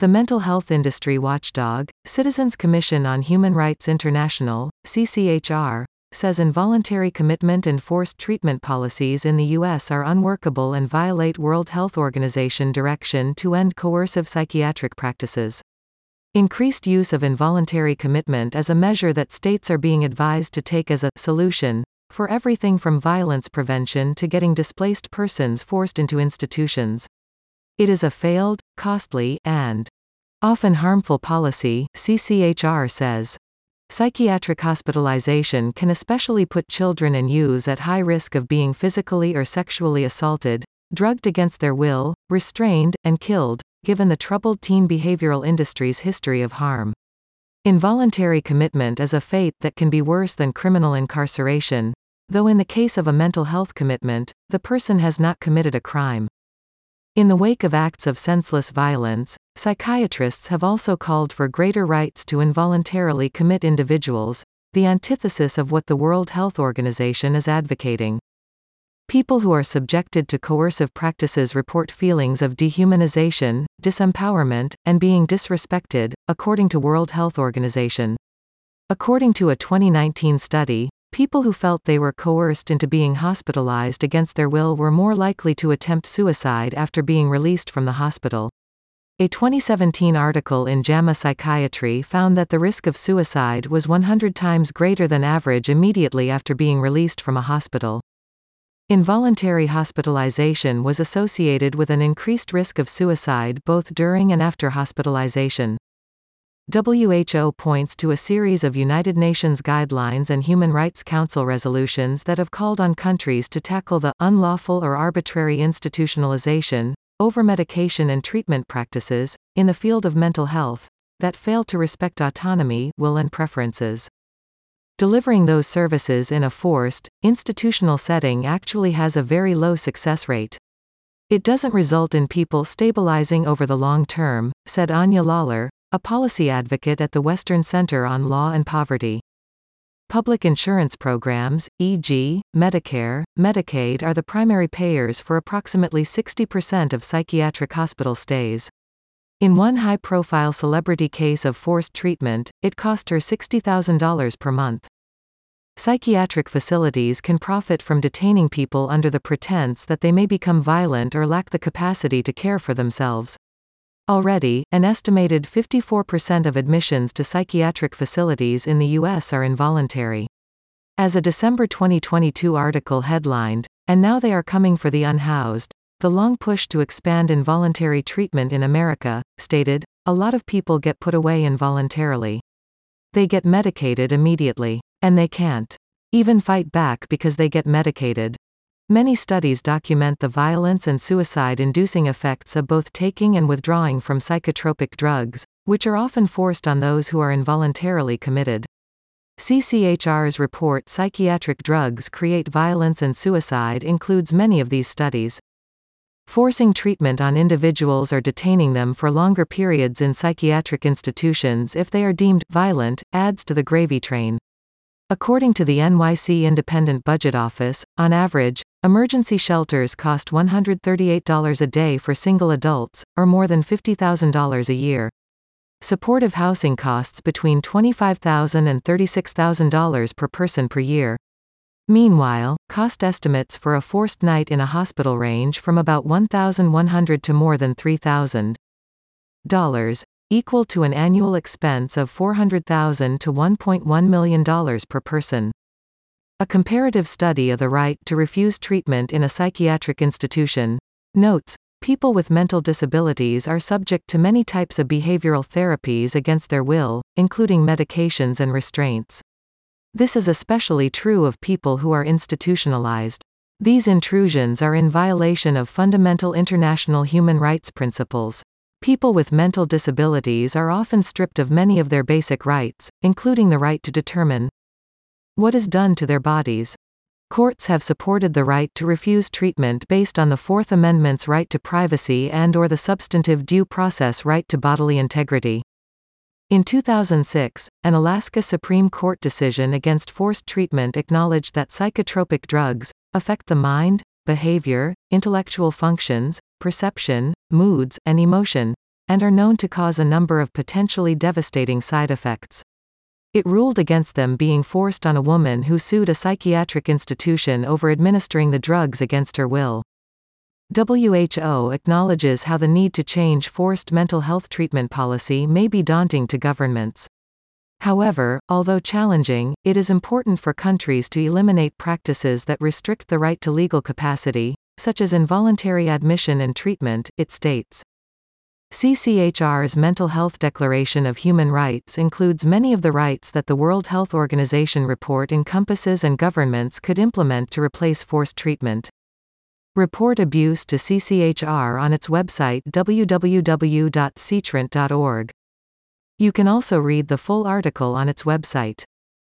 The mental health industry watchdog, Citizens Commission on Human Rights International, CCHR, says involuntary commitment and forced treatment policies in the U.S. are unworkable and violate World Health Organization direction to end coercive psychiatric practices. Increased use of involuntary commitment is a measure that states are being advised to take as a solution for everything from violence prevention to getting displaced persons forced into institutions. It is a failed, costly, and often harmful policy, CCHR says. Psychiatric hospitalization can especially put children and youths at high risk of being physically or sexually assaulted, drugged against their will, restrained, and killed, given the troubled teen behavioral industry's history of harm. Involuntary commitment is a fate that can be worse than criminal incarceration, though in the case of a mental health commitment, the person has not committed a crime. In the wake of acts of senseless violence, psychiatrists have also called for greater rights to involuntarily commit individuals, the antithesis of what the World Health Organization is advocating. People who are subjected to coercive practices report feelings of dehumanization, disempowerment, and being disrespected, according to World Health Organization. According to a 2019 study, People who felt they were coerced into being hospitalized against their will were more likely to attempt suicide after being released from the hospital. A 2017 article in JAMA Psychiatry found that the risk of suicide was 100 times greater than average immediately after being released from a hospital. Involuntary hospitalization was associated with an increased risk of suicide both during and after hospitalization. WHO points to a series of United Nations guidelines and Human Rights Council resolutions that have called on countries to tackle the unlawful or arbitrary institutionalization, overmedication and treatment practices, in the field of mental health, that fail to respect autonomy, will and preferences. Delivering those services in a forced, institutional setting actually has a very low success rate. It doesn't result in people stabilizing over the long term, said Anya Lawler, a policy advocate at the Western Center on Law and Poverty. Public insurance programs, e.g., Medicare, Medicaid are the primary payers for approximately 60% of psychiatric hospital stays. In one high-profile celebrity case of forced treatment, it cost her $60,000 per month. Psychiatric facilities can profit from detaining people under the pretense that they may become violent or lack the capacity to care for themselves. Already, an estimated 54% of admissions to psychiatric facilities in the U.S. are involuntary. As a December 2022 article headlined, And Now They Are Coming for the Unhoused, the long push to expand involuntary treatment in America, stated, a lot of people get put away involuntarily. They get medicated immediately. And they can't even fight back because they get medicated. Many studies document the violence and suicide-inducing effects of both taking and withdrawing from psychotropic drugs, which are often forced on those who are involuntarily committed. CCHR's report Psychiatric Drugs Create Violence and Suicide includes many of these studies. Forcing treatment on individuals or detaining them for longer periods in psychiatric institutions if they are deemed violent adds to the gravy train. According to the NYC Independent Budget Office, on average, emergency shelters cost $138 a day for single adults, or more than $50,000 a year. Supportive housing costs between $25,000 and $36,000 per person per year. Meanwhile, cost estimates for a forced night in a hospital range from about $1,100 to more than $3,000 equal to an annual expense of $400,000 to $1.1 million per person. A comparative study of the right to refuse treatment in a psychiatric institution notes people with mental disabilities are subject to many types of behavioral therapies against their will, including medications and restraints. This is especially true of people who are institutionalized. These intrusions are in violation of fundamental international human rights principles. People with mental disabilities are often stripped of many of their basic rights, including the right to determine what is done to their bodies. Courts have supported the right to refuse treatment based on the Fourth Amendment's right to privacy and or the substantive due process right to bodily integrity. In 2006, an Alaska Supreme Court decision against forced treatment acknowledged that psychotropic drugs affect the mind, behavior, intellectual functions, perception, moods, and emotion, and are known to cause a number of potentially devastating side effects. It ruled against them being forced on a woman who sued a psychiatric institution over administering the drugs against her will. WHO acknowledges how the need to change forced mental health treatment policy may be daunting to governments. However, although challenging, it is important for countries to eliminate practices that restrict the right to legal capacity, such as involuntary admission and treatment, it states. CCHR's Mental Health Declaration of Human Rights includes many of the rights that the World Health Organization report encompasses and governments could implement to replace forced treatment. Report abuse to CCHR on its website www.cchrint.org. You can also read the full article on its website.